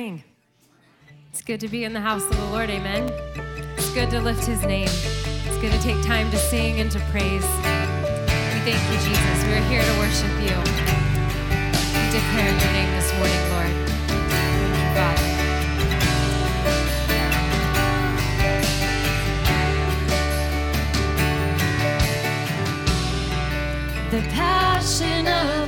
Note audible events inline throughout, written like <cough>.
morning. It's good to be in the house of the Lord, amen. It's good to lift his name. It's good to take time to sing and to praise. We thank you, Jesus. We're here to worship you. We declare your name this morning, Lord. The passion of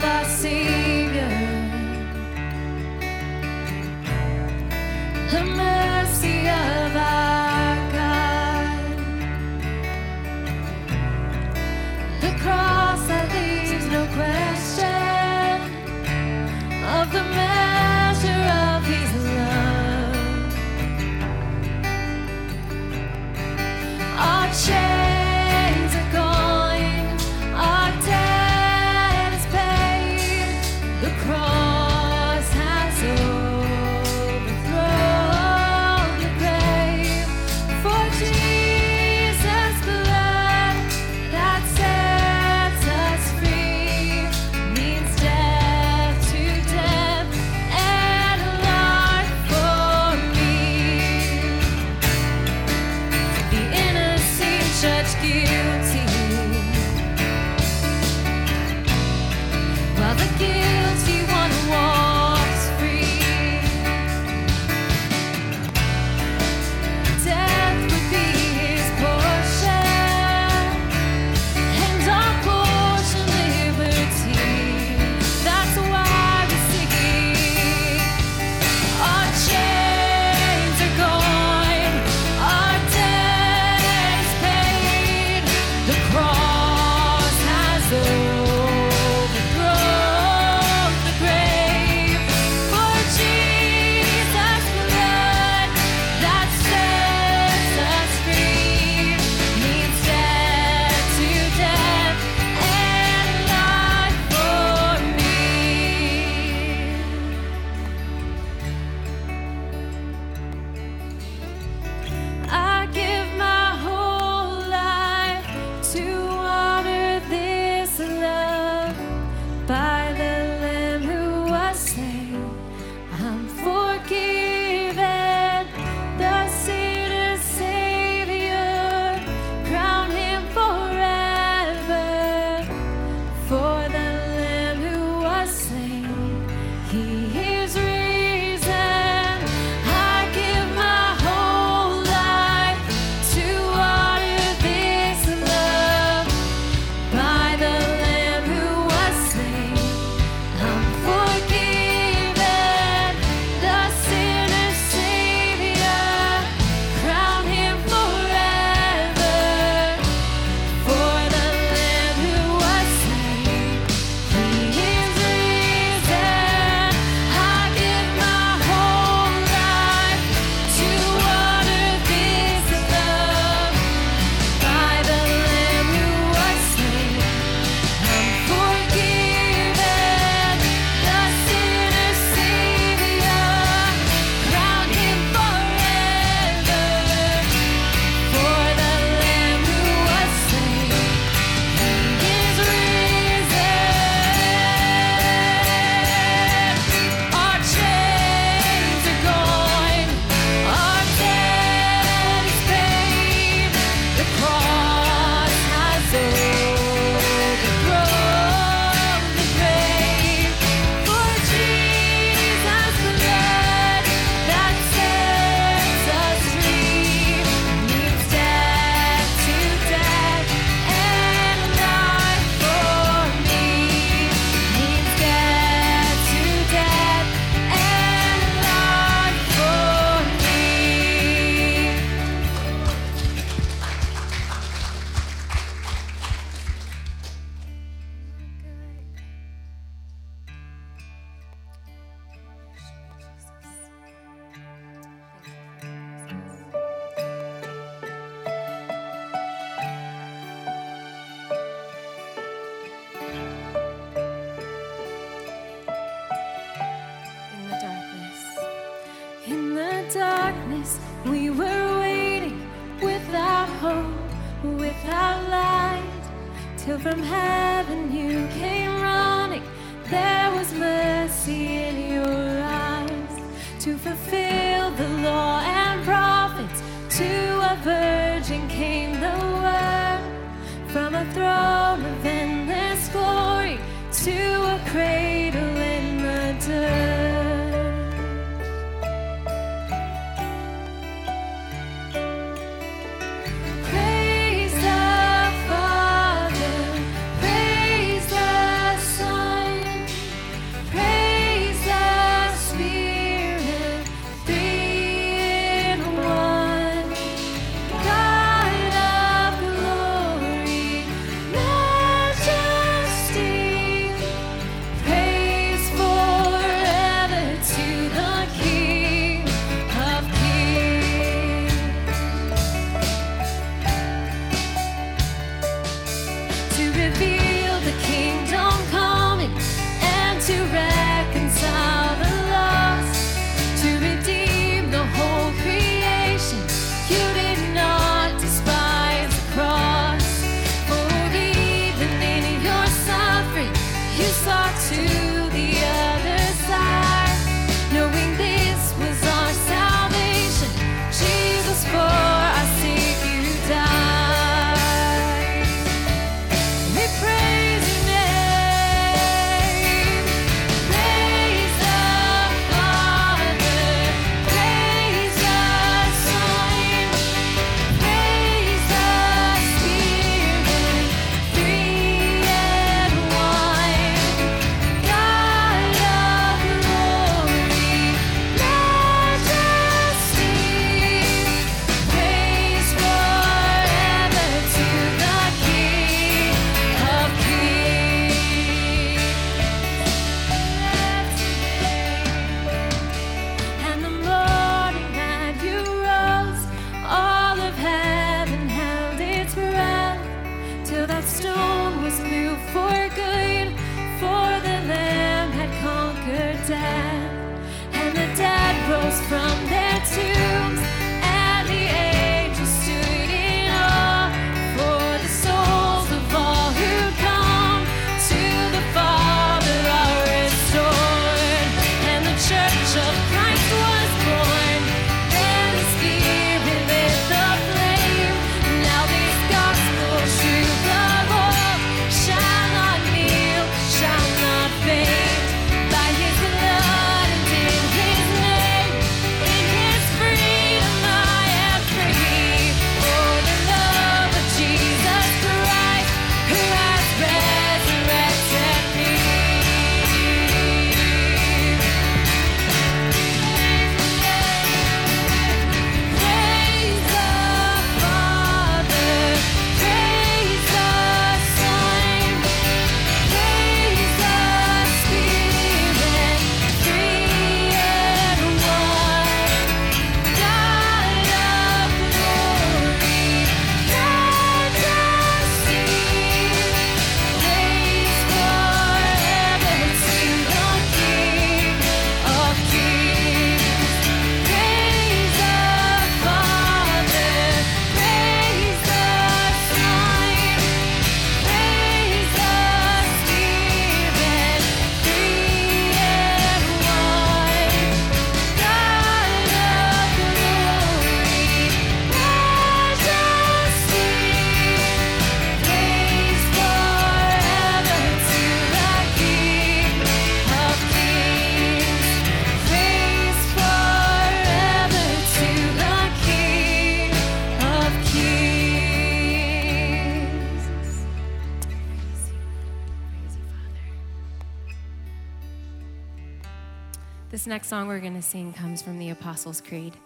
song we're going to sing comes from the Apostles' Creed.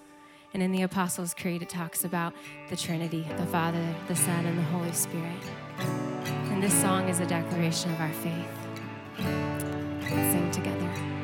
And in the Apostles' Creed, it talks about the Trinity the Father, the Son, and the Holy Spirit. And this song is a declaration of our faith. Let's sing together.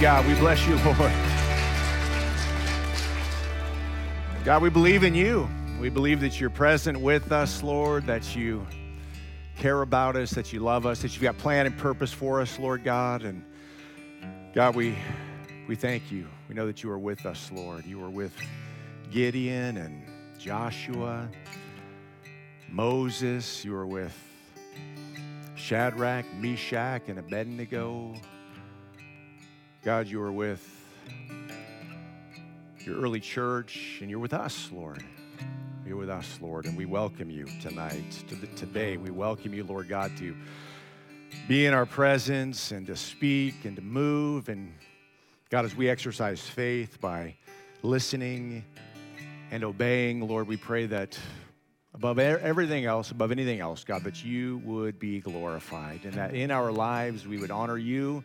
God. We bless you, Lord. God, we believe in you. We believe that you're present with us, Lord, that you care about us, that you love us, that you've got plan and purpose for us, Lord God. And God, we, we thank you. We know that you are with us, Lord. You are with Gideon and Joshua, Moses. You are with Shadrach, Meshach, and Abednego. God, you are with your early church, and you're with us, Lord. You're with us, Lord, and we welcome you tonight. To the, today, we welcome you, Lord God, to be in our presence and to speak and to move. And God, as we exercise faith by listening and obeying, Lord, we pray that above everything else, above anything else, God, that you would be glorified and that in our lives we would honor you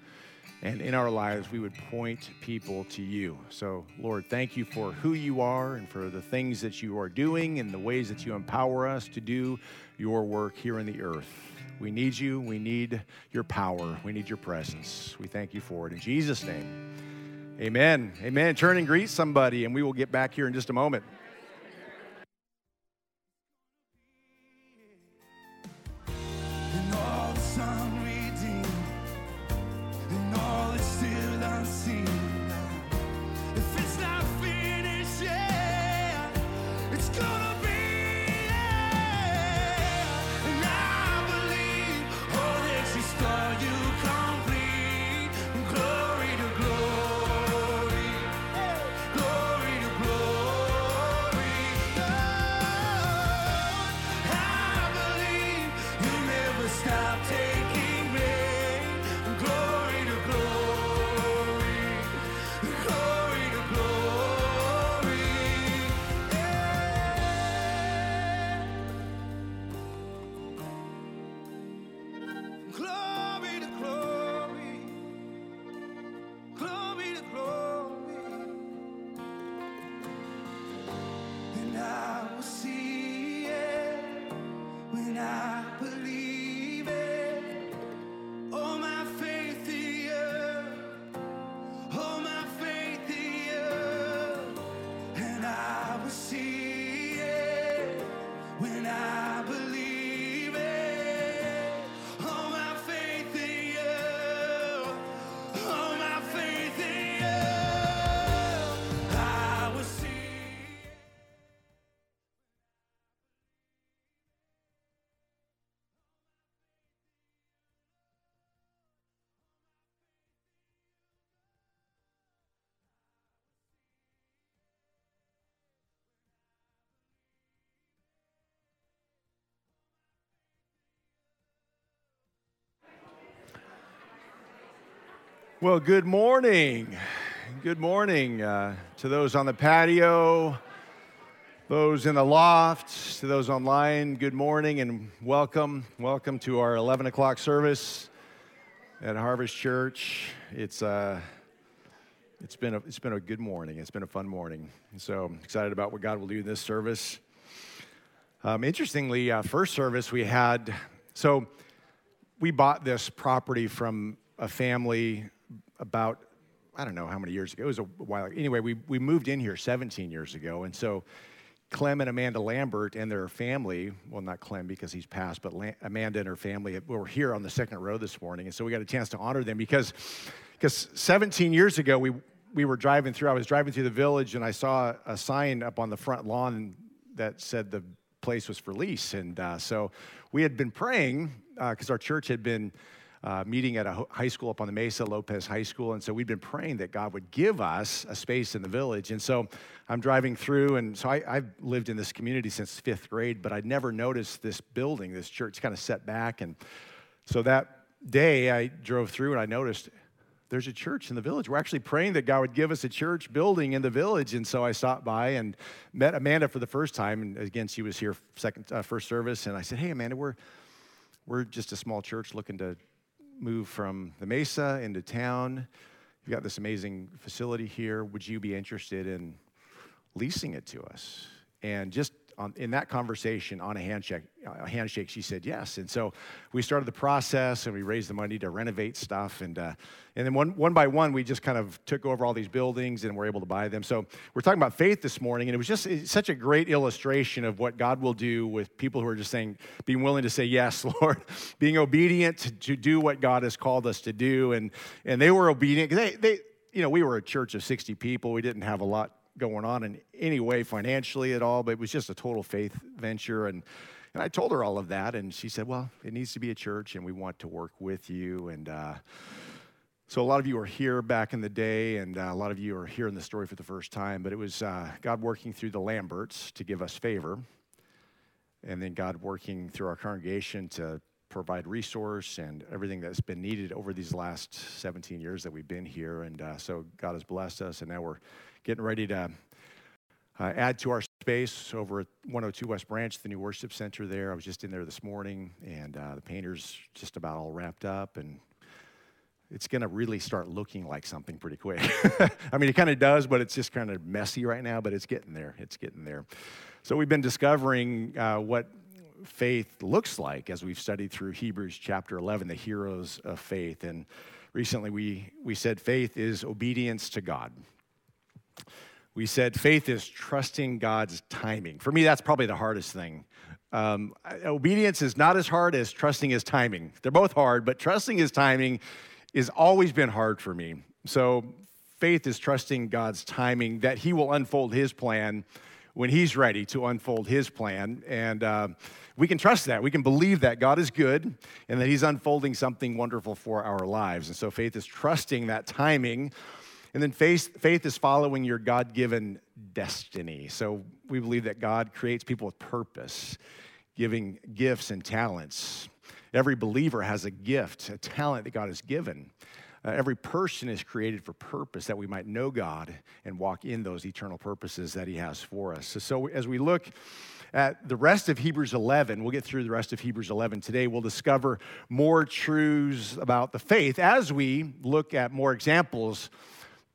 and in our lives we would point people to you. So, Lord, thank you for who you are and for the things that you are doing and the ways that you empower us to do your work here in the earth. We need you. We need your power. We need your presence. We thank you for it. In Jesus' name, amen. Amen. Turn and greet somebody, and we will get back here in just a moment. Well, good morning. Good morning uh, to those on the patio, those in the loft, to those online. Good morning and welcome. Welcome to our 11 o'clock service at Harvest Church. It's, uh, it's, been a, it's been a good morning. It's been a fun morning. So excited about what God will do in this service. Um, interestingly, uh, first service we had, so we bought this property from a family about I don't know how many years ago. It was a while. Anyway, we, we moved in here 17 years ago, and so Clem and Amanda Lambert and their family, well, not Clem because he's passed, but La- Amanda and her family were here on the second row this morning, and so we got a chance to honor them because because 17 years ago we we were driving through. I was driving through the village, and I saw a sign up on the front lawn that said the place was for lease, and uh, so we had been praying because our church had been uh, meeting at a high school up on the Mesa, Lopez High School. And so we'd been praying that God would give us a space in the village. And so I'm driving through, and so I, I've lived in this community since fifth grade, but I'd never noticed this building, this church kind of set back. And so that day I drove through and I noticed there's a church in the village. We're actually praying that God would give us a church building in the village. And so I stopped by and met Amanda for the first time. And again, she was here second, uh, first service. And I said, Hey, Amanda, we're, we're just a small church looking to move from the Mesa into town. You've got this amazing facility here. Would you be interested in leasing it to us? And just on, in that conversation on a handshake, a handshake, she said yes. And so we started the process and we raised the money to renovate stuff. And, uh, and then one, one by one, we just kind of took over all these buildings and were able to buy them. So we're talking about faith this morning. And it was just such a great illustration of what God will do with people who are just saying, being willing to say, yes, <laughs> Lord, being obedient to, to do what God has called us to do. And, and they were obedient. They, they, you know, we were a church of 60 people. We didn't have a lot going on in any way financially at all, but it was just a total faith venture. And, and I told her all of that, and she said, Well, it needs to be a church, and we want to work with you. And uh, so a lot of you are here back in the day, and uh, a lot of you are hearing the story for the first time, but it was uh, God working through the Lamberts to give us favor, and then God working through our congregation to provide resource and everything that's been needed over these last 17 years that we've been here. And uh, so God has blessed us, and now we're getting ready to uh, add to our space over at 102 West Branch, the new worship center there. I was just in there this morning, and uh, the painter's just about all wrapped up, and it's going to really start looking like something pretty quick. <laughs> I mean, it kind of does, but it's just kind of messy right now, but it's getting there. It's getting there. So we've been discovering uh, what faith looks like as we've studied through Hebrews chapter 11, the heroes of faith. And recently we, we said faith is obedience to God. We said faith is trusting God's timing. For me, that's probably the hardest thing. Um, obedience is not as hard as trusting His timing. They're both hard, but trusting His timing has always been hard for me. So, faith is trusting God's timing that He will unfold His plan when He's ready to unfold His plan. And uh, we can trust that. We can believe that God is good and that He's unfolding something wonderful for our lives. And so, faith is trusting that timing and then faith, faith is following your God given destiny. So we believe that God creates people with purpose, giving gifts and talents. Every believer has a gift, a talent that God has given. Uh, every person is created for purpose that we might know God and walk in those eternal purposes that He has for us. So, so, as we look at the rest of Hebrews 11, we'll get through the rest of Hebrews 11 today. We'll discover more truths about the faith as we look at more examples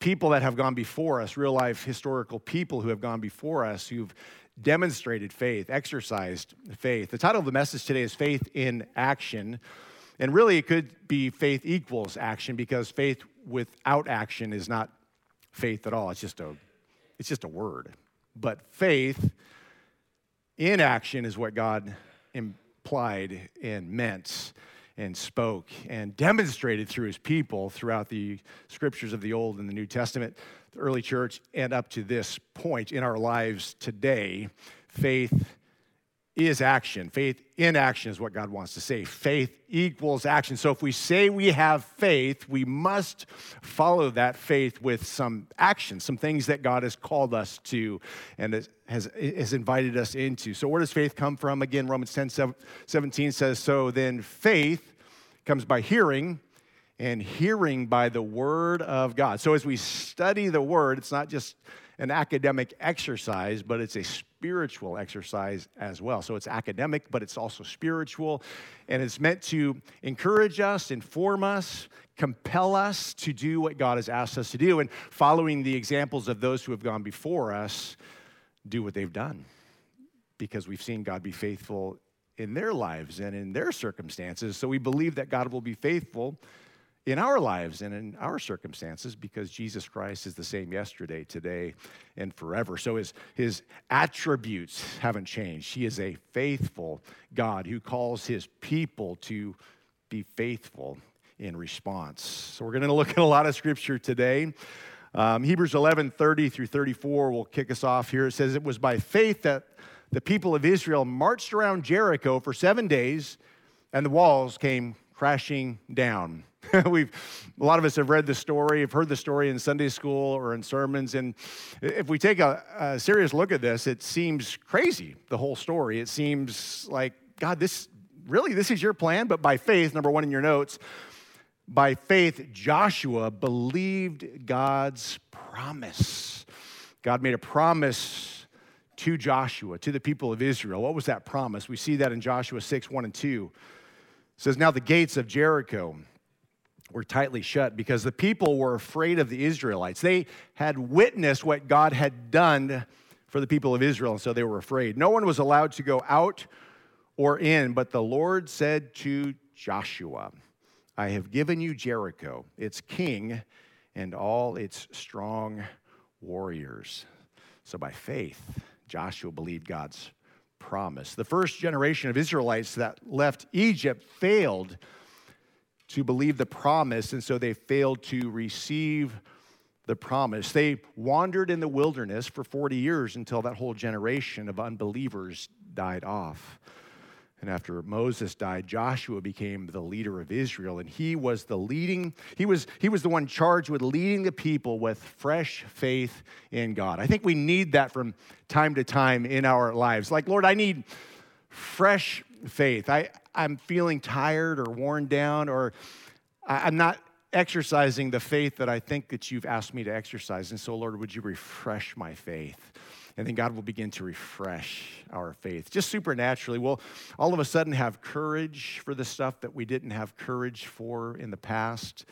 people that have gone before us, real life historical people who have gone before us, who've demonstrated faith, exercised faith. The title of the message today is Faith in Action. And really, it could be faith equals action because faith without action is not faith at all. It's just a, it's just a word. But faith in action is what God implied and meant and spoke and demonstrated through his people throughout the scriptures of the Old and the New Testament, the early church, and up to this point in our lives today. Faith is action. Faith in action is what God wants to say. Faith equals action. So if we say we have faith, we must follow that faith with some action, some things that God has called us to and has, has invited us into. So where does faith come from? Again, Romans 10 17 says, So then faith comes by hearing and hearing by the word of God. So as we study the word, it's not just an academic exercise, but it's a spiritual exercise as well. So it's academic, but it's also spiritual, and it's meant to encourage us, inform us, compel us to do what God has asked us to do. And following the examples of those who have gone before us, do what they've done because we've seen God be faithful in their lives and in their circumstances. So we believe that God will be faithful in our lives and in our circumstances because Jesus Christ is the same yesterday, today, and forever. So his, his attributes haven't changed. He is a faithful God who calls his people to be faithful in response. So we're going to look at a lot of scripture today. Um, Hebrews 11 30 through 34 will kick us off here. It says, It was by faith that the people of Israel marched around Jericho for seven days, and the walls came crashing down. <laughs> We've a lot of us have read the story, have heard the story in Sunday school or in sermons, and if we take a, a serious look at this, it seems crazy. The whole story. It seems like God, this really this is your plan, but by faith, number one in your notes, by faith, Joshua believed God's promise. God made a promise to Joshua, to the people of Israel. What was that promise? We see that in Joshua 6 1 and 2 It says, Now the gates of Jericho were tightly shut because the people were afraid of the Israelites. They had witnessed what God had done for the people of Israel, and so they were afraid. No one was allowed to go out or in, but the Lord said to Joshua, I have given you Jericho, its king, and all its strong warriors. So by faith, Joshua believed God's promise. The first generation of Israelites that left Egypt failed to believe the promise, and so they failed to receive the promise. They wandered in the wilderness for 40 years until that whole generation of unbelievers died off. And after Moses died, Joshua became the leader of Israel, and he was the leading, he was, he was the one charged with leading the people with fresh faith in God. I think we need that from time to time in our lives. Like, Lord, I need fresh faith. I, I'm feeling tired or worn down, or I'm not exercising the faith that I think that you've asked me to exercise. And so, Lord, would you refresh my faith? and then God will begin to refresh our faith. Just supernaturally, we'll all of a sudden have courage for the stuff that we didn't have courage for in the past.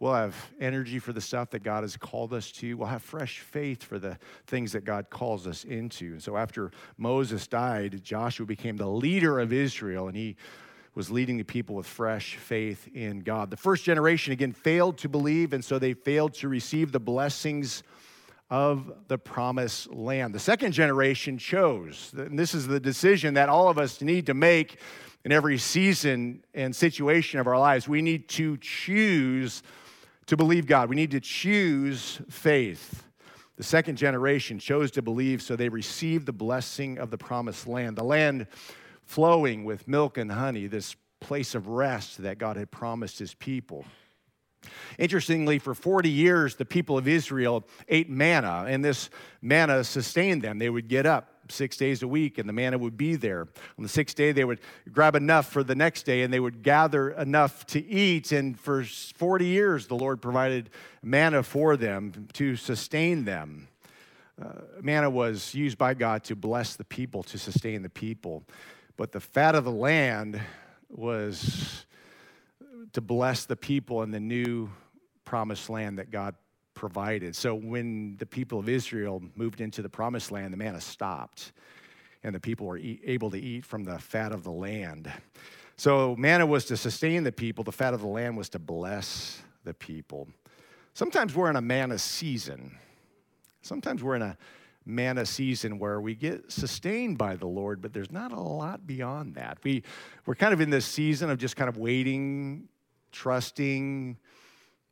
We'll have energy for the stuff that God has called us to. We'll have fresh faith for the things that God calls us into. And so after Moses died, Joshua became the leader of Israel, and he was leading the people with fresh faith in God. The first generation, again, failed to believe, and so they failed to receive the blessings of the promised land. The second generation chose, and this is the decision that all of us need to make in every season and situation of our lives. We need to choose to believe God, we need to choose faith. The second generation chose to believe, so they received the blessing of the promised land, the land flowing with milk and honey, this place of rest that God had promised his people. Interestingly, for 40 years, the people of Israel ate manna, and this manna sustained them. They would get up six days a week, and the manna would be there. On the sixth day, they would grab enough for the next day, and they would gather enough to eat. And for 40 years, the Lord provided manna for them to sustain them. Uh, manna was used by God to bless the people, to sustain the people. But the fat of the land was to bless the people in the new promised land that God provided. So when the people of Israel moved into the promised land, the manna stopped, and the people were able to eat from the fat of the land. So manna was to sustain the people, the fat of the land was to bless the people. Sometimes we're in a manna season. Sometimes we're in a manna season where we get sustained by the Lord, but there's not a lot beyond that. We, we're kind of in this season of just kind of waiting trusting,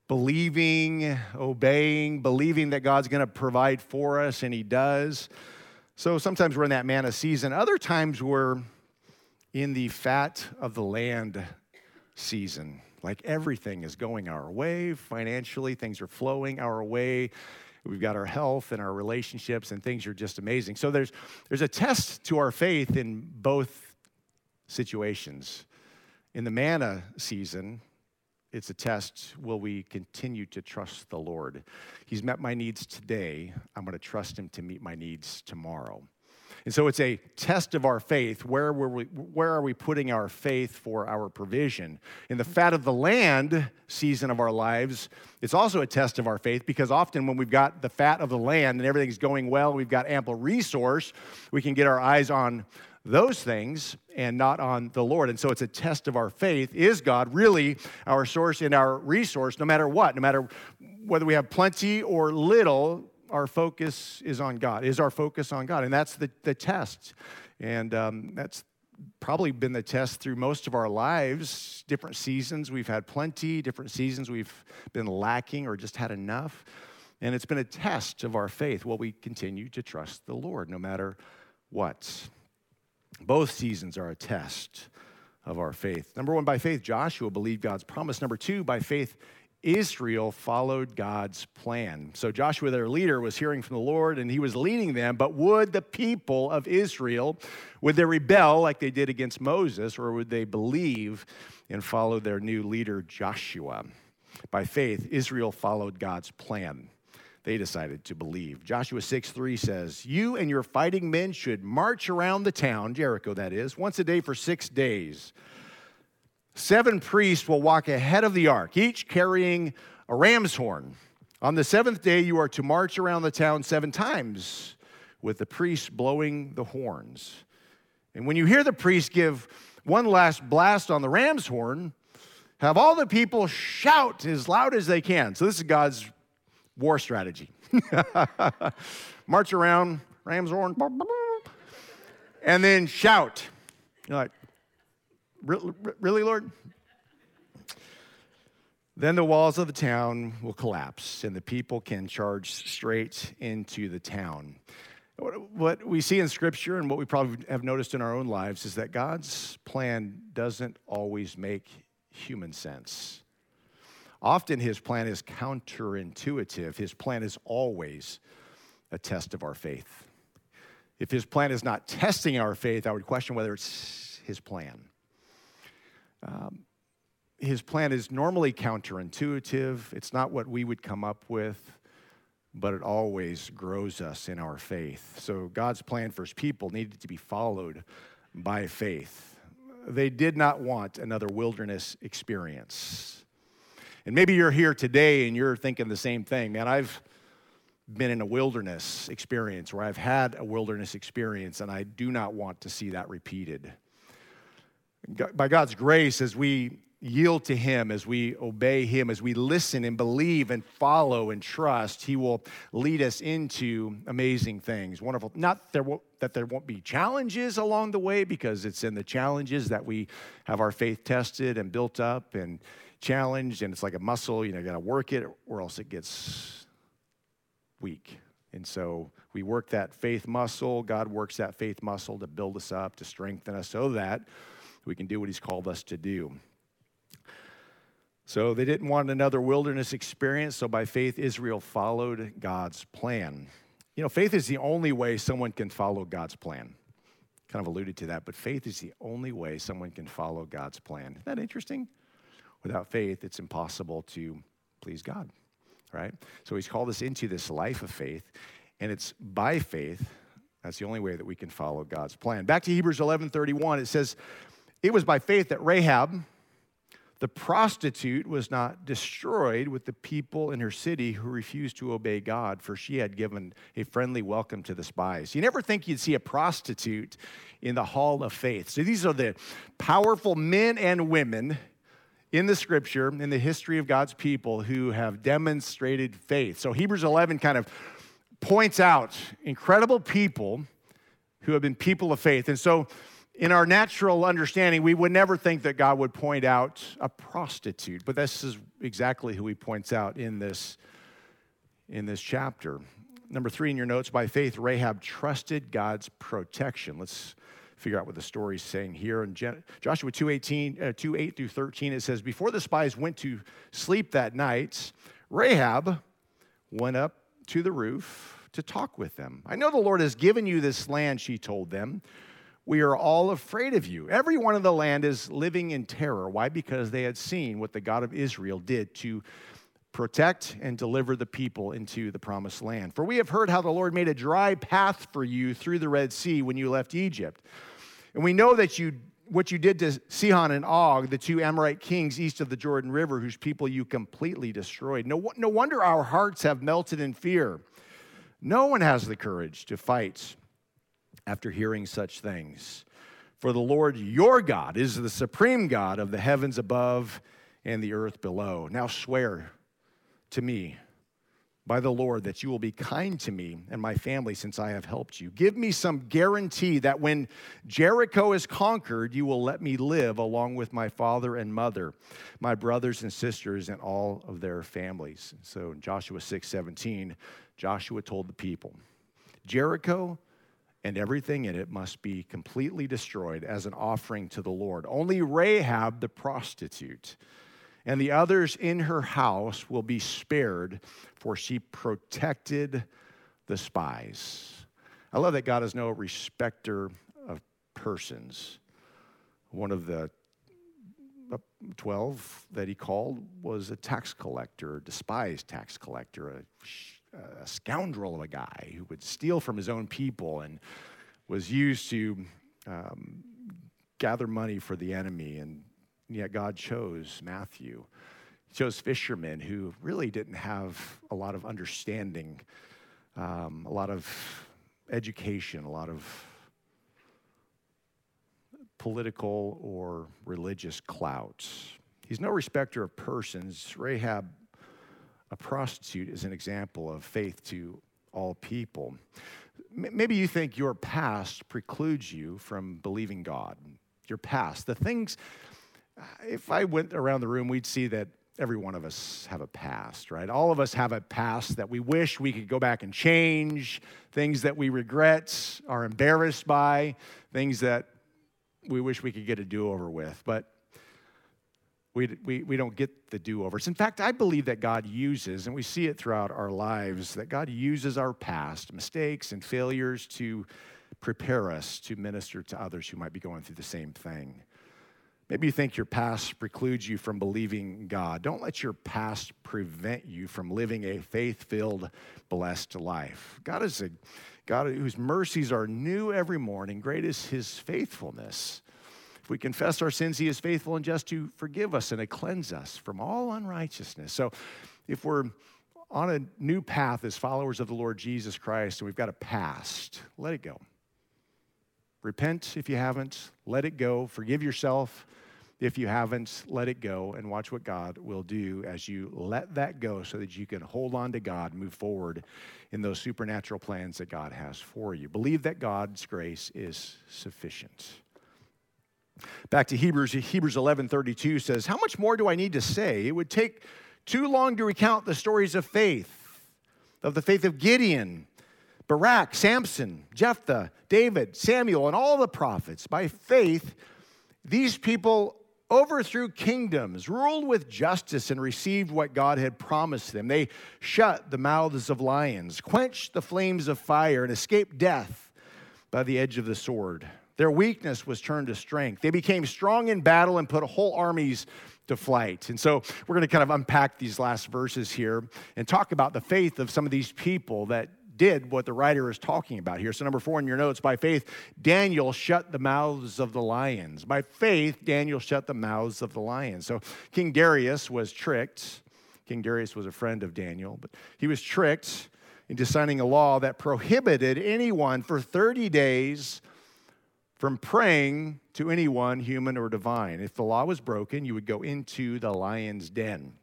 believing, obeying, believing that God's going to provide for us, and He does. So sometimes we're in that manna season. Other times we're in the fat of the land season. Like everything is going our way financially, things are flowing our way. We've got our health and our relationships, and things are just amazing. So there's, there's a test to our faith in both situations. In the manna season, it's a test. Will we continue to trust the Lord? He's met my needs today. I'm going to trust Him to meet my needs tomorrow. And so it's a test of our faith. Where, were we, where are we putting our faith for our provision? In the fat of the land season of our lives, it's also a test of our faith because often when we've got the fat of the land and everything's going well, we've got ample resource, we can get our eyes on those things and not on the Lord. And so it's a test of our faith. Is God really our source and our resource, no matter what? No matter whether we have plenty or little, our focus is on God. Is our focus on God? And that's the, the test. And um, that's probably been the test through most of our lives. Different seasons, we've had plenty, different seasons, we've been lacking or just had enough. And it's been a test of our faith. Will we continue to trust the Lord no matter what? Both seasons are a test of our faith. Number one, by faith, Joshua believed God's promise. Number two, by faith, Israel followed God's plan. So Joshua, their leader, was hearing from the Lord and he was leading them, but would the people of Israel, would they rebel like they did against Moses, or would they believe and follow their new leader, Joshua? By faith, Israel followed God's plan they decided to believe. Joshua 6 3 says, You and your fighting men should march around the town, Jericho that is, once a day for six days. Seven priests will walk ahead of the ark, each carrying a ram's horn. On the seventh day, you are to march around the town seven times. with the priests blowing the horns. And when you hear the priest give one last blast on the ram's horn, have all the people shout as loud as they can. So, this is God's war strategy. <laughs> March around, ram's horn, and then shout. You're like, really, Lord? Then the walls of the town will collapse and the people can charge straight into the town. What we see in Scripture and what we probably have noticed in our own lives is that God's plan doesn't always make human sense. Often his plan is counterintuitive. His plan is always a test of our faith. If his plan is not testing our faith, I would question whether it's his plan. Um, his plan is normally counterintuitive. It's not what we would come up with, but it always grows us in our faith. So God's plan for his people needed to be followed by faith. They did not want another wilderness experience. And maybe you're here today and you're thinking the same thing. Man, I've been in a wilderness experience where I've had a wilderness experience and I do not want to see that repeated. By God's grace, as we yield to Him, as we obey Him, as we listen and believe and follow and trust, He will lead us into amazing things. Wonderful. Not that there won't be challenges along the way, because it's in the challenges that we have our faith tested and built up and challenged, and it's like a muscle. You know, you got to work it, or else it gets weak. And so we work that faith muscle. God works that faith muscle to build us up, to strengthen us, so that we can do what He's called us to do. So they didn't want another wilderness experience, so by faith, Israel followed God's plan. You know, faith is the only way someone can follow God's plan. Kind of alluded to that, but faith is the only way someone can follow God's plan. Isn't that interesting? Without faith, it's impossible to please God, right? So he's called us into this life of faith, and it's by faith. That's the only way that we can follow God's plan. Back to Hebrews 11 31, it says, It was by faith that Rahab, the prostitute was not destroyed with the people in her city who refused to obey God, for she had given a friendly welcome to the spies. You never think you'd see a prostitute in the hall of faith. So these are the powerful men and women in the scripture, in the history of God's people, who have demonstrated faith. So Hebrews 11 kind of points out incredible people who have been people of faith. And so in our natural understanding, we would never think that God would point out a prostitute, but this is exactly who he points out in this, in this chapter. Number three in your notes, by faith, Rahab trusted God's protection. Let's figure out what the story's saying here. In Joshua 2, 18, uh, 2 8 through 13, it says, Before the spies went to sleep that night, Rahab went up to the roof to talk with them. I know the Lord has given you this land, she told them. We are all afraid of you. Everyone in the land is living in terror. Why? Because they had seen what the God of Israel did to protect and deliver the people into the promised land. For we have heard how the Lord made a dry path for you through the Red Sea when you left Egypt. And we know that you what you did to Sihon and Og, the two Amorite kings east of the Jordan River, whose people you completely destroyed. No, no wonder our hearts have melted in fear. No one has the courage to fight after hearing such things. For the Lord your God is the supreme God of the heavens above and the earth below. Now swear to me by the Lord that you will be kind to me and my family since I have helped you. Give me some guarantee that when Jericho is conquered, you will let me live along with my father and mother, my brothers and sisters, and all of their families. So in Joshua 6 17, Joshua told the people, Jericho and everything in it must be completely destroyed as an offering to the Lord. Only Rahab the prostitute and the others in her house will be spared, for she protected the spies. I love that God is no respecter of persons. One of the 12 that he called was a tax collector, despised tax collector, a a scoundrel of a guy who would steal from his own people and was used to um, gather money for the enemy. And yet God chose Matthew. He chose fishermen who really didn't have a lot of understanding, um, a lot of education, a lot of political or religious clout. He's no respecter of persons. Rahab, a prostitute, is an example of faith to all people. Maybe you think your past precludes you from believing God. Your past, the things, Uh, if I went around the room, we'd see that every one of us have a past, right? All of us have a past that we wish we could go back and change, things that we regret, are embarrassed by, things that we wish we could get a do over with. But we, we, we don't get the do overs. In fact, I believe that God uses, and we see it throughout our lives, that God uses our past mistakes and failures to prepare us to minister to others who might be going through the same thing. Maybe you think your past precludes you from believing God. Don't let your past prevent you from living a faith filled, blessed life. God is a God whose mercies are new every morning. Great is his faithfulness. If we confess our sins, he is faithful and just to forgive us and to cleanse us from all unrighteousness. So if we're on a new path as followers of the Lord Jesus Christ and we've got a past, let it go. Repent if you haven't, let it go. Forgive yourself if you haven't, let it go and watch what God will do as you let that go so that you can hold on to God, move forward in those supernatural plans that God has for you. Believe that God's grace is sufficient. Back to Hebrews, Hebrews 11:32 says, "How much more do I need to say? It would take too long to recount the stories of faith, of the faith of Gideon, Barak, Samson, Jephthah, David, Samuel, and all the prophets. By faith, these people overthrew kingdoms, ruled with justice, and received what God had promised them. They shut the mouths of lions, quenched the flames of fire, and escaped death by the edge of the sword." Their weakness was turned to strength. They became strong in battle and put whole armies to flight. And so we're going to kind of unpack these last verses here and talk about the faith of some of these people that did what the writer is talking about here. So, number four in your notes, by faith, Daniel shut the mouths of the lions. By faith, Daniel shut the mouths of the lions. So, King Darius was tricked. King Darius was a friend of Daniel, but he was tricked into signing a law that prohibited anyone for 30 days from praying to anyone, human or divine. If the law was broken, you would go into the lion's den.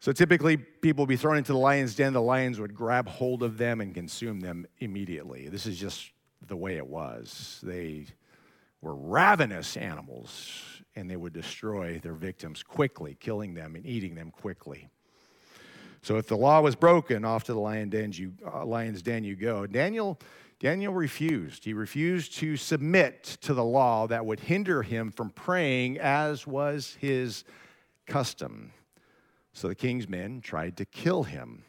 So typically, people would be thrown into the lion's den. The lions would grab hold of them and consume them immediately. This is just the way it was. They were ravenous animals, and they would destroy their victims quickly, killing them and eating them quickly. So if the law was broken, off to the lion den you, uh, lion's den you go. Daniel Daniel refused. He refused to submit to the law that would hinder him from praying as was his custom. So the king's men tried to kill him.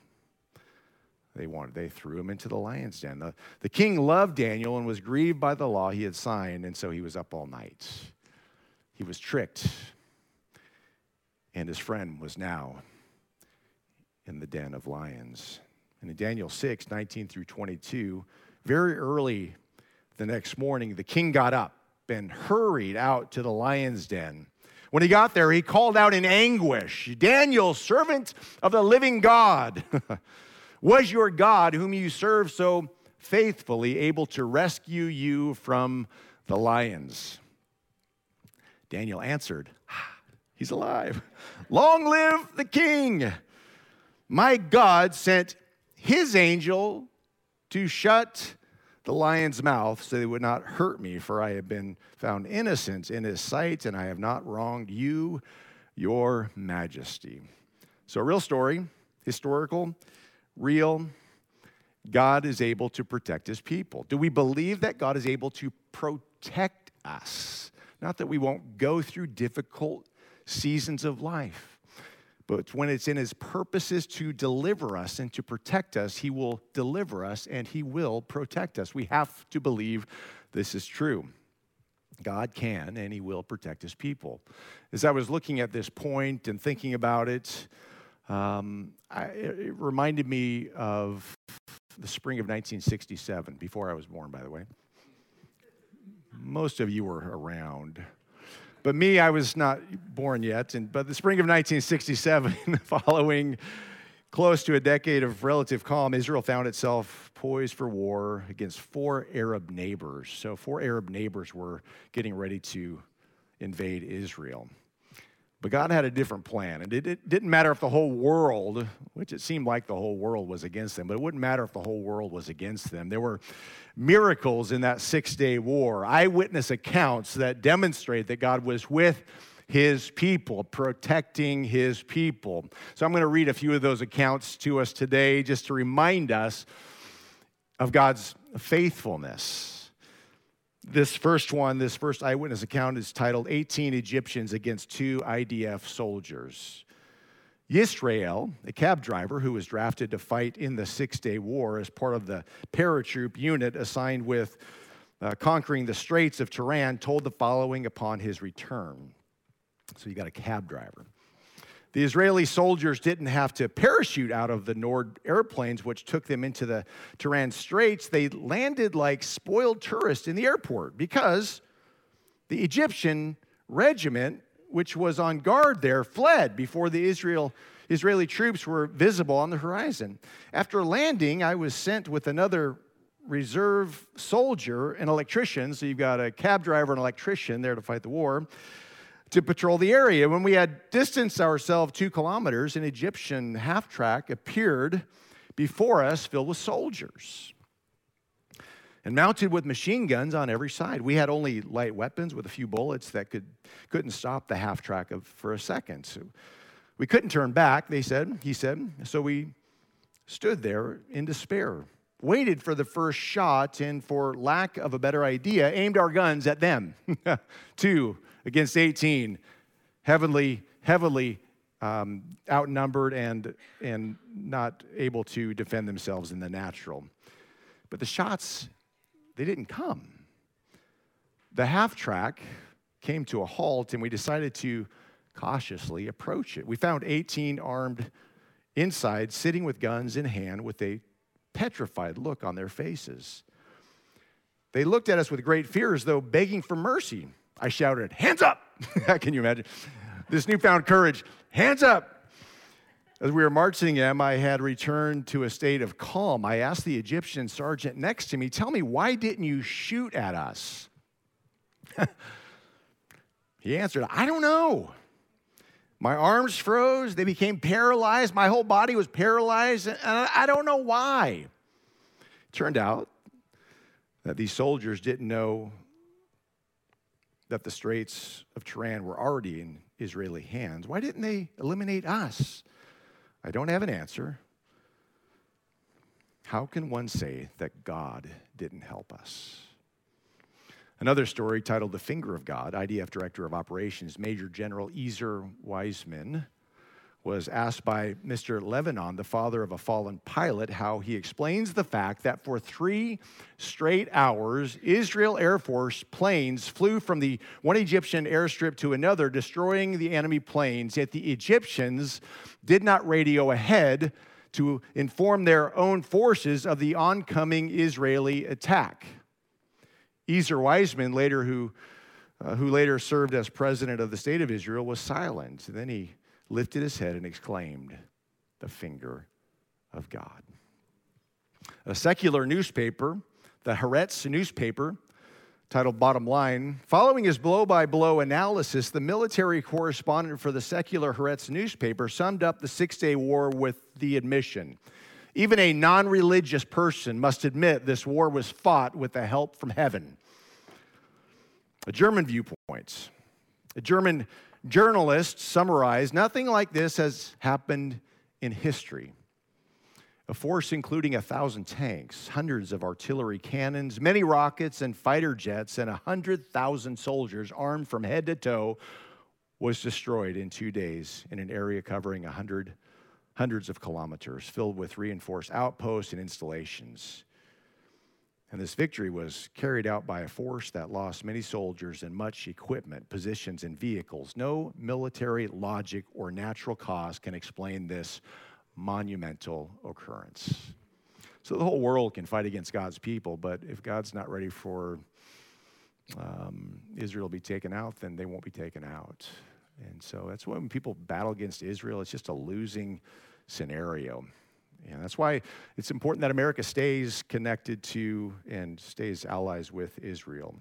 They wanted, they threw him into the lion's den. The, the king loved Daniel and was grieved by the law he had signed, and so he was up all night. He was tricked, and his friend was now in the den of lions. And in Daniel 6, 19 through 22, very early the next morning, the king got up and hurried out to the lion's den. When he got there, he called out in anguish Daniel, servant of the living God, <laughs> was your God, whom you serve so faithfully, able to rescue you from the lions? Daniel answered, ah, He's alive. Long live the king. My God sent his angel to shut the lion's mouth so they would not hurt me, for I have been found innocent in his sight, and I have not wronged you, your majesty. So, a real story, historical, real. God is able to protect his people. Do we believe that God is able to protect us? Not that we won't go through difficult seasons of life but when it's in his purposes to deliver us and to protect us, he will deliver us and he will protect us. We have to believe this is true. God can and he will protect his people. As I was looking at this point and thinking about it, um, I, it reminded me of the spring of 1967, before I was born, by the way. Most of you were around. But me, I was not born yet. And, but the spring of 1967, <laughs> following close to a decade of relative calm, Israel found itself poised for war against four Arab neighbors. So, four Arab neighbors were getting ready to invade Israel. But God had a different plan. And it, it, didn't matter if the whole world, which it seemed like the whole world was against them, but it wouldn't matter if the whole world was against them. There were miracles in that six day war, eyewitness accounts that demonstrate that God was with his people, protecting his people. So I'm going to read a few of those accounts to us today just to remind us of God's faithfulness. This first one, this first eyewitness account is titled 18 Egyptians Against Two IDF Soldiers. Yisrael, a cab driver who was drafted to fight in the Six Day War as part of the paratroop unit assigned with uh, conquering the Straits of Tiran, told the following upon his return. So you got a cab driver. The Israeli soldiers didn't have to parachute out of the Nord airplanes, which took them into the Tiran Straits. They landed like spoiled tourists in the airport because the Egyptian regiment, which was on guard there, fled before the Israel, Israeli troops were visible on the horizon. After landing, I was sent with another reserve soldier, an electrician. So you've got a cab driver and electrician there to fight the war to patrol the area. When we had distanced ourselves two kilometers, an Egyptian half track appeared before us filled with soldiers and mounted with machine guns on every side. We had only light weapons with a few bullets that could, couldn't stop the half track of, for a second. So we couldn't turn back, they said, he said. So we stood there in despair, waited for the first shot, and for lack of a better idea, aimed our guns at them. <laughs> Two against 18, heavily, heavily um, outnumbered and, and not able to defend themselves in the natural. But the shots, they didn't come. The half track came to a halt, and we decided to cautiously approach it. We found 18 armed inside, sitting with guns in hand, with a petrified look on their faces. They looked at us with great fear as though begging for mercy. I shouted, Hands up! <laughs> Can you imagine? This newfound courage, hands up! As we were marching them, I had returned to a state of calm. I asked the Egyptian sergeant next to me, Tell me, why didn't you shoot at us? <laughs> he answered, I don't know. My arms froze, they became paralyzed, my whole body was paralyzed, and I don't know why. It turned out that these soldiers didn't know that the Straits of Tiran were already in Israeli hands. Why didn't they eliminate us? I don't have an answer. How can one say that God didn't help us? Another story titled The Finger of God, IDF Director of Operations, Major General Ezer Weizman was asked by Mr. Levinon, the father of a fallen pilot, how he explains the fact that for three straight hours, Israel Air Force planes flew from the one Egyptian airstrip to another, destroying the enemy planes, yet the Egyptians did not radio ahead to inform their own forces of the oncoming Israeli attack. Ezer Weizman, later who, uh, who later served as president of the state of Israel, was silent. then he lifted his head and exclaimed, The finger of God. A secular newspaper, the Haaretz newspaper, titled Bottom Line, following his blow by blow analysis, the military correspondent for the secular Haaretz newspaper summed up the Six Day War with the admission. Even a non religious person must admit this war was fought with the help from heaven. A German viewpoint. A German journalists summarize nothing like this has happened in history. A force including a thousand tanks, hundreds of artillery cannons, many rockets and fighter jets, and a hundred thousand soldiers armed from head to toe was destroyed in two days in an area covering a hundred, hundreds of kilometers, filled with reinforced outposts and installations. And this victory was carried out by a force that lost many soldiers and much equipment, positions, and vehicles. No military logic or natural cause can explain this monumental occurrence. So the whole world can fight against God's people, but if God's not ready for um, Israel to be taken out, then they won't be taken out. And so that's why when people battle against Israel, it's just a losing scenario. And that's why it's important that America stays connected to and stays allies with Israel.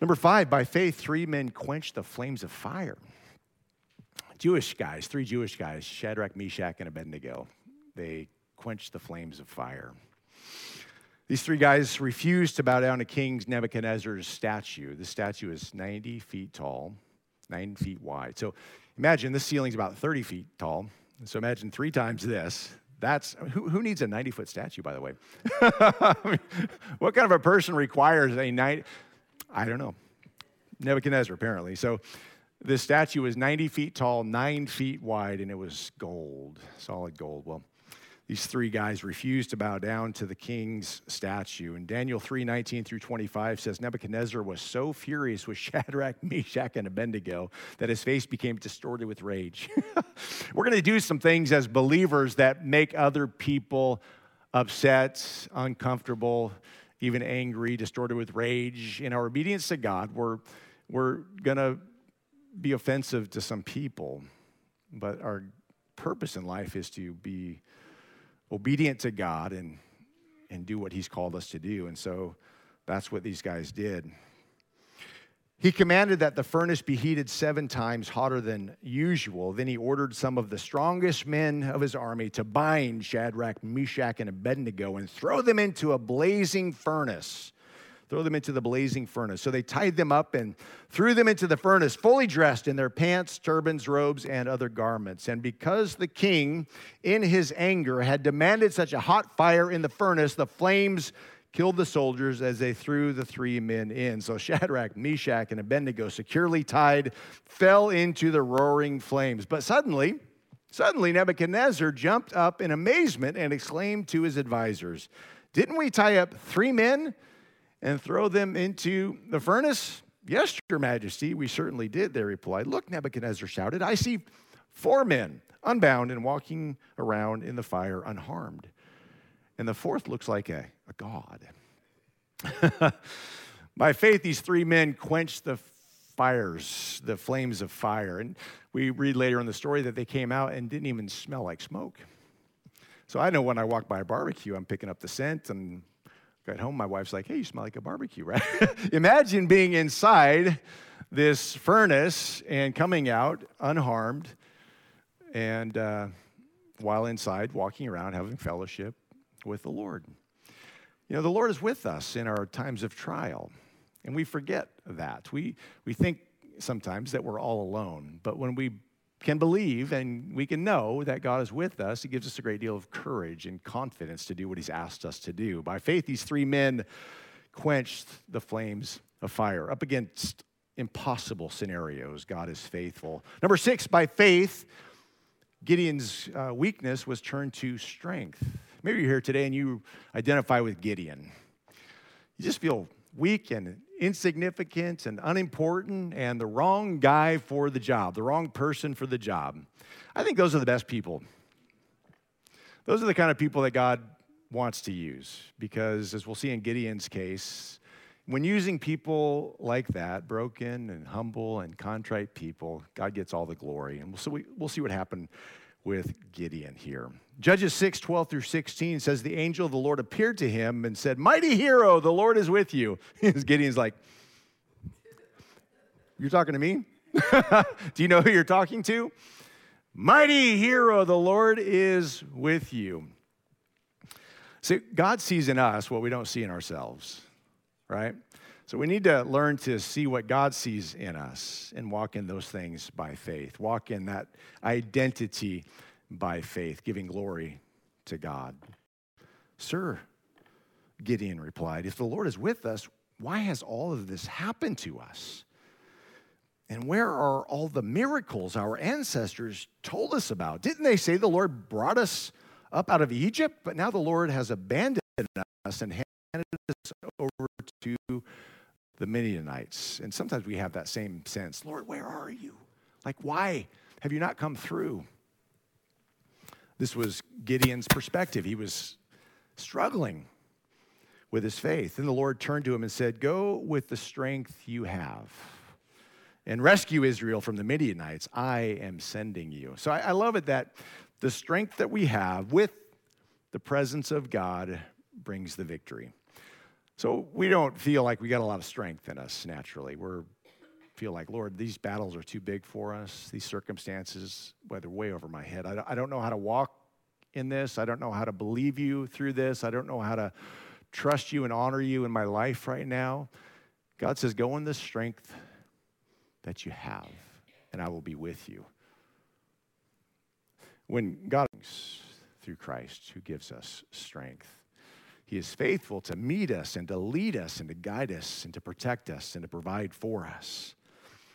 Number five, by faith, three men quenched the flames of fire. Jewish guys, three Jewish guys, Shadrach, Meshach, and Abednego. They quenched the flames of fire. These three guys refused to bow down to King Nebuchadnezzar's statue. The statue is 90 feet tall, nine feet wide. So imagine this ceiling's about 30 feet tall. So imagine three times this. That's who, who needs a 90 foot statue, by the way? <laughs> What kind of a person requires a 90? I don't know. Nebuchadnezzar, apparently. So this statue was 90 feet tall, nine feet wide, and it was gold, solid gold. Well, these three guys refused to bow down to the king's statue. And Daniel 3 19 through 25 says Nebuchadnezzar was so furious with <laughs> Shadrach, Meshach, and Abednego that his face became distorted with rage. <laughs> We're going to do some things as believers that make other people upset, uncomfortable, even angry, distorted with rage. In our obedience to God, we're, we're going to be offensive to some people, but our purpose in life is to be obedient to God and, and do what He's called us to do. And so that's what these guys did. He commanded that the furnace be heated seven times hotter than usual. Then he ordered some of the strongest men of his army to bind Shadrach, Meshach, and Abednego and throw them into a blazing furnace throw them into the blazing furnace. So they tied them up and threw them into the furnace, fully dressed in their pants, turbans, robes, and other garments. And because the king, in his anger, had demanded such a hot fire in the furnace, the flames killed the soldiers as they threw the three men in. So Shadrach, Meshach, and Abednego, securely tied, fell into the roaring flames. But suddenly, suddenly Nebuchadnezzar jumped up in amazement and exclaimed to his advisors, Didn't we tie up three men? And throw them into the furnace? Yes, Your Majesty, we certainly did, they replied. Look, Nebuchadnezzar shouted, I see four men unbound and walking around in the fire unharmed. And the fourth looks like a, a god. <laughs> By faith, these three men quenched the fires, the flames of fire. And we read later in the story that they came out and didn't even smell like smoke. So I know when I walk by a barbecue, I'm picking up the scent and Got home, my wife's like, hey, you smell like a barbecue, right? <laughs> Imagine being inside this furnace and coming out unharmed, and uh, while inside, walking around, having fellowship with the Lord. You know, the Lord is with us in our times of trial, and we forget that. We, we think sometimes that we're all alone, but when we can believe and we can know that God is with us, it gives us a great deal of courage and confidence to do what He's asked us to do. By faith, these three men quenched the flames of fire up against impossible scenarios. God is faithful. Number six, by faith, Gideon's uh, weakness was turned to strength. Maybe you're here today and you identify with Gideon. You just feel weak and insignificant and unimportant and the wrong guy for the job, the wrong person for the job. I think those are the best people. Those are the kind of people that God wants to use because, as we'll see in Gideon's case, when using people like that, broken and humble and contrite people, God gets all the glory. And we'll see, we'll see what happened with Gideon here. Judges 6, 12 through 16 says, The angel of the Lord appeared to him and said, Mighty hero, the Lord is with you. <laughs> Gideon's like, You're talking to me? <laughs> Do you know who you're talking to? Mighty hero, the Lord is with you. See, God sees in us what we don't see in ourselves, right? So we need to learn to see what God sees in us and walk in those things by faith. Walk in that identity by faith, giving glory to God. Sir, Gideon replied, if the Lord is with us, why has all of this happened to us? And where are all the miracles our ancestors told us about? Didn't they say the Lord brought us up out of Egypt? But now the Lord has abandoned us and us over to the Midianites. And sometimes we have that same sense Lord, where are you? Like, why have you not come through? This was Gideon's perspective. He was struggling with his faith. And the Lord turned to him and said, Go with the strength you have and rescue Israel from the Midianites. I am sending you. So I, I love it that the strength that we have with the presence of God brings the victory. So we don't feel like we got a lot of strength in us naturally. We're feel like, Lord, these battles are too big for us. These circumstances, well, they're way over my head. I don't know how to walk in this. I don't know how to believe you through this. I don't know how to trust you and honor you in my life right now. God says, Go in the strength that you have, and I will be with you. When God, through Christ, who gives us strength, He is faithful to meet us and to lead us and to guide us and to protect us and to provide for us.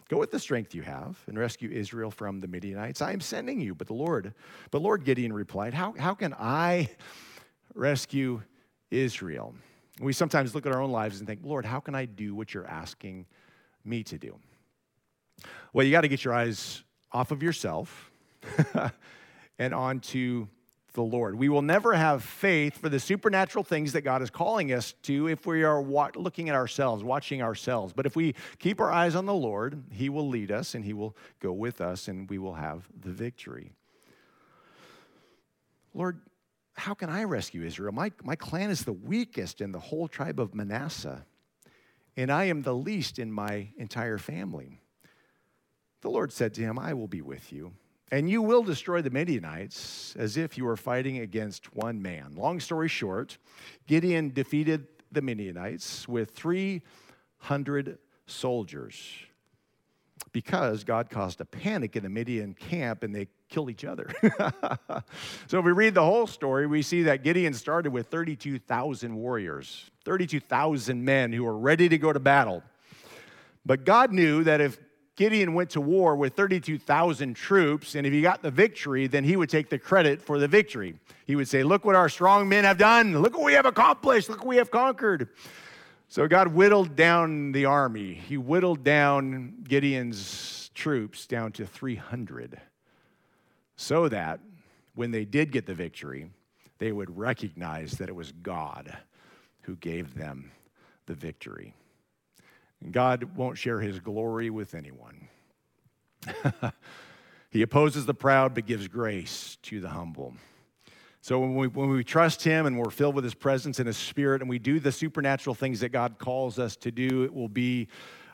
Go with the strength you have and rescue Israel from the Midianites. I am sending you. But the Lord, but Lord Gideon replied, How, how can I rescue Israel? We sometimes look at our own lives and think, Lord, how can I do what you're asking me to do? Well, you got to get your eyes off of yourself <laughs> and onto the Lord. We will never have faith for the supernatural things that God is calling us to if we are wa- looking at ourselves, watching ourselves. But if we keep our eyes on the Lord, He will lead us and He will go with us and we will have the victory. Lord, how can I rescue Israel? My, my clan is the weakest in the whole tribe of Manasseh, and I am the least in my entire family. The Lord said to him, I will be with you and you will destroy the Midianites as if you were fighting against one man. Long story short, Gideon defeated the Midianites with 300 soldiers because God caused a panic in the Midian camp and they killed each other. <laughs> so if we read the whole story, we see that Gideon started with 32,000 warriors, 32,000 men who were ready to go to battle. But God knew that if Gideon went to war with 32,000 troops, and if he got the victory, then he would take the credit for the victory. He would say, Look what our strong men have done. Look what we have accomplished. Look what we have conquered. So God whittled down the army. He whittled down Gideon's troops down to 300 so that when they did get the victory, they would recognize that it was God who gave them the victory. God won't share his glory with anyone. <laughs> he opposes the proud but gives grace to the humble. So when we, when we trust him and we're filled with his presence and his spirit and we do the supernatural things that God calls us to do, it will be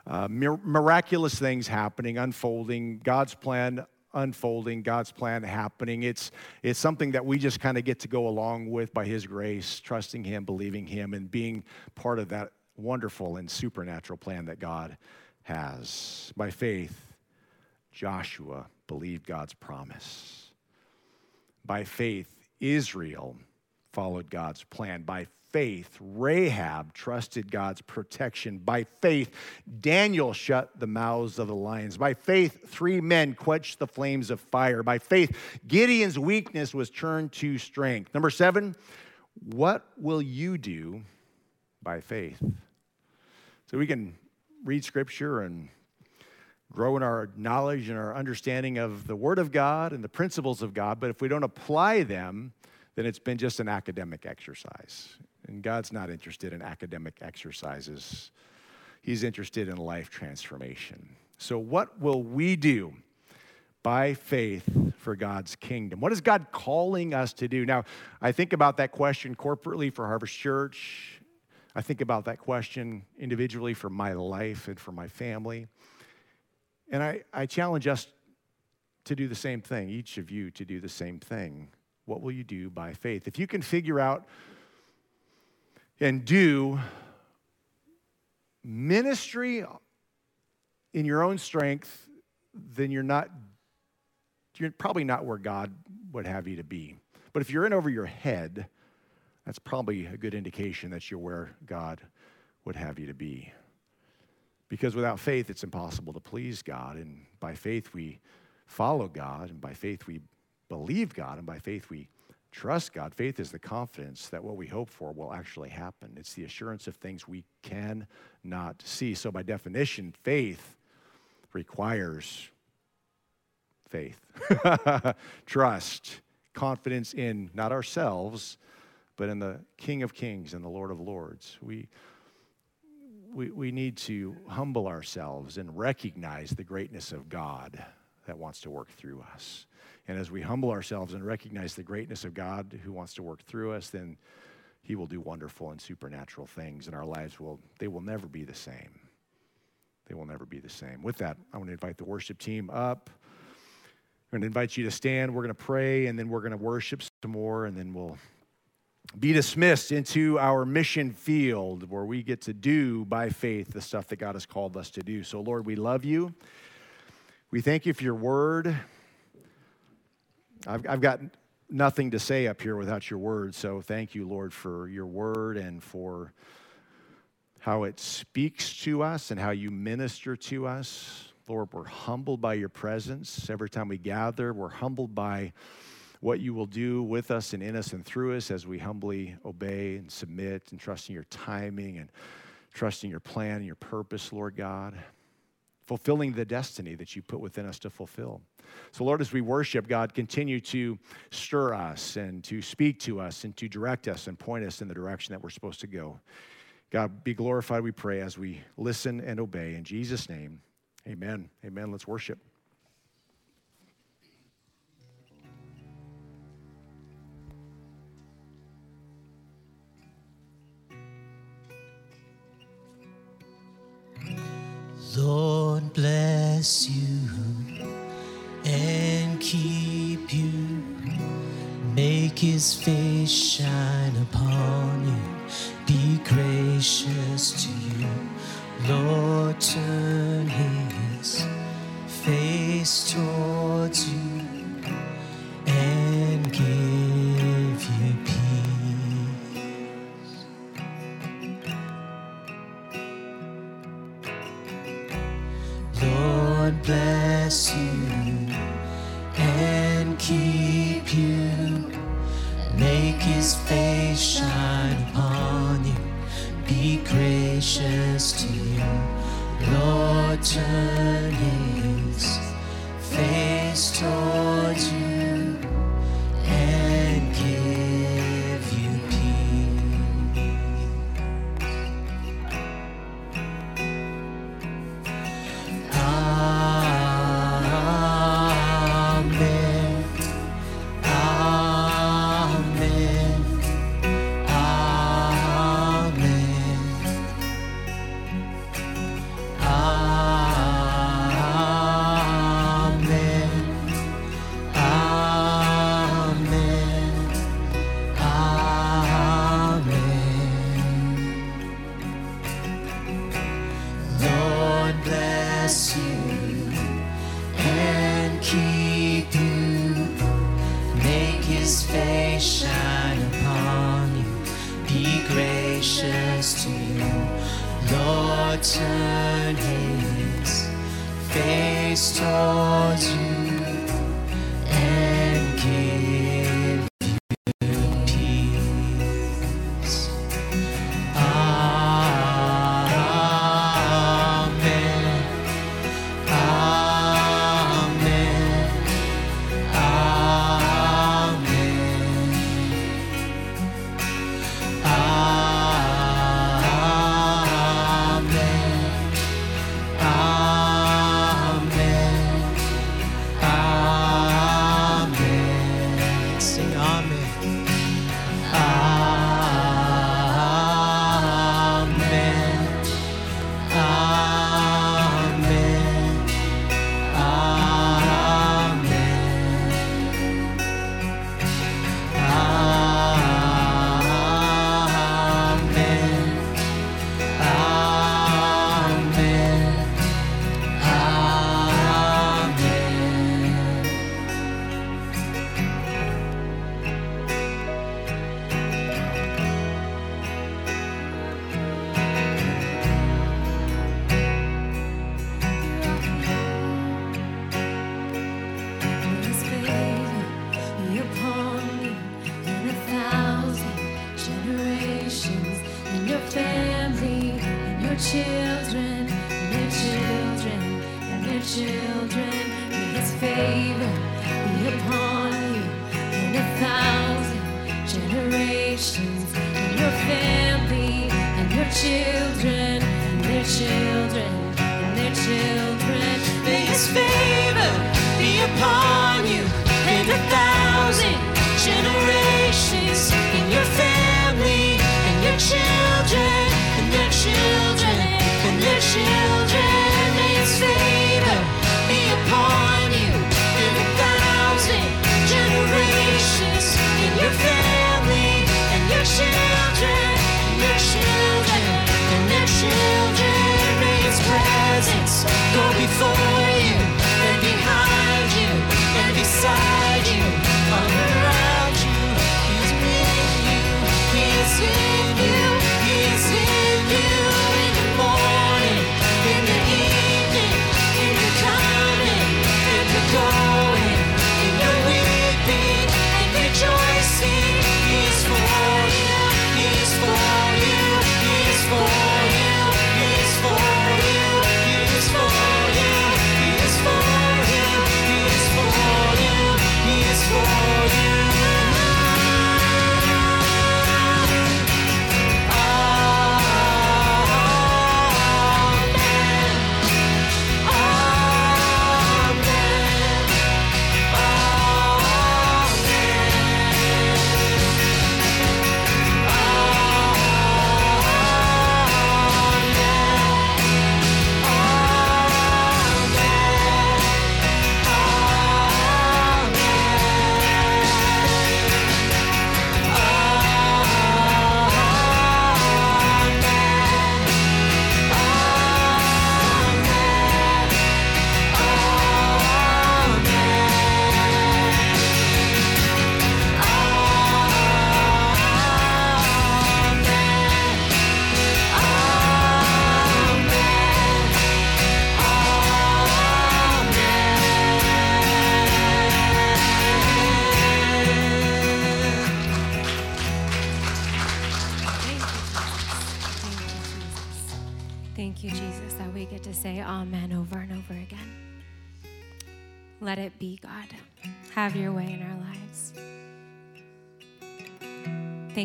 uh, miraculous things happening, unfolding, God's plan unfolding, God's plan happening. It's, it's something that we just kind of get to go along with by his grace, trusting him, believing him, and being part of that wonderful and supernatural plan that God has. By faith, Joshua believed God's promise. By faith, Israel followed God's plan. By faith, Rahab trusted God's protection. By faith, Daniel shut the mouths of the lions. By faith, three men quenched the flames of fire. By faith, Gideon's weakness was turned to strength. Number seven, what will you do by faith. So we can read scripture and grow in our knowledge and our understanding of the Word of God and the principles of God, but if we don't apply them, then it's been just an academic exercise. And God's not interested in academic exercises, He's interested in life transformation. So, what will we do by faith for God's kingdom? What is God calling us to do? Now, I think about that question corporately for Harvest Church I think about that question individually for my life and for my family. And I, I challenge us to do the same thing, each of you to do the same thing. What will you do by faith? If you can figure out and do ministry in your own strength, then you're not, you're probably not where God would have you to be. But if you're in over your head, that's probably a good indication that you're where God would have you to be. Because without faith, it's impossible to please God. And by faith, we follow God. And by faith, we believe God. And by faith, we trust God. Faith is the confidence that what we hope for will actually happen. It's the assurance of things we cannot see. So, by definition, faith requires faith, <laughs> trust, confidence in not ourselves, but in the King of Kings and the Lord of Lords. We, we, we need to humble ourselves and recognize the greatness of God that wants to work through us. And as we humble ourselves and recognize the greatness of God who wants to work through us, then he will do wonderful and supernatural things, and our lives will, they will never be the same. They will never be the same. With that, I want to invite the worship team up. I'm going to invite you to stand. We're going to pray, and then we're going to worship some more, and then we'll be dismissed into our mission field where we get to do by faith the stuff that God has called us to do. So, Lord, we love you. We thank you for your word. I've, I've got nothing to say up here without your word. So thank you, Lord, for your word and for how it speaks to us and how you minister to us. Lord, we're humbled by your presence. Every time we gather, we're humbled by what you will do with us and in us and through us as we humbly obey and submit and trust in your timing and trusting your plan and your purpose, Lord God fulfilling the destiny that you put within us to fulfill. So, Lord, as we worship, God, continue to stir us and to speak to us and to direct us and point us in the direction that we're supposed to go. God, be glorified, we pray, as we listen and obey. In Jesus' name, amen. Amen. Let's worship. Lord bless you and keep you. Make his face shine upon you. Be gracious to you. Lord, turn his face towards you and give Gracious to you. Lord, turn his face towards you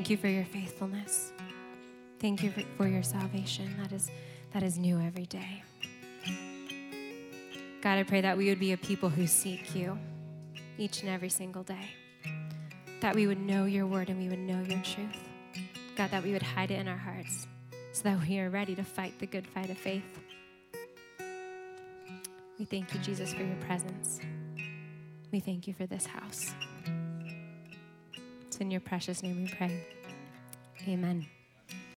Thank you for your faithfulness. Thank you for, your salvation that is, that is new every day. God, I pray that we would be a people who seek you each and every single day. That we would know your word and we would know your truth. God, that we would hide it in our hearts so that we are ready to fight the good fight of faith. We thank you, Jesus, for your presence. We thank you for this house. It's in your precious name we pray. Amen.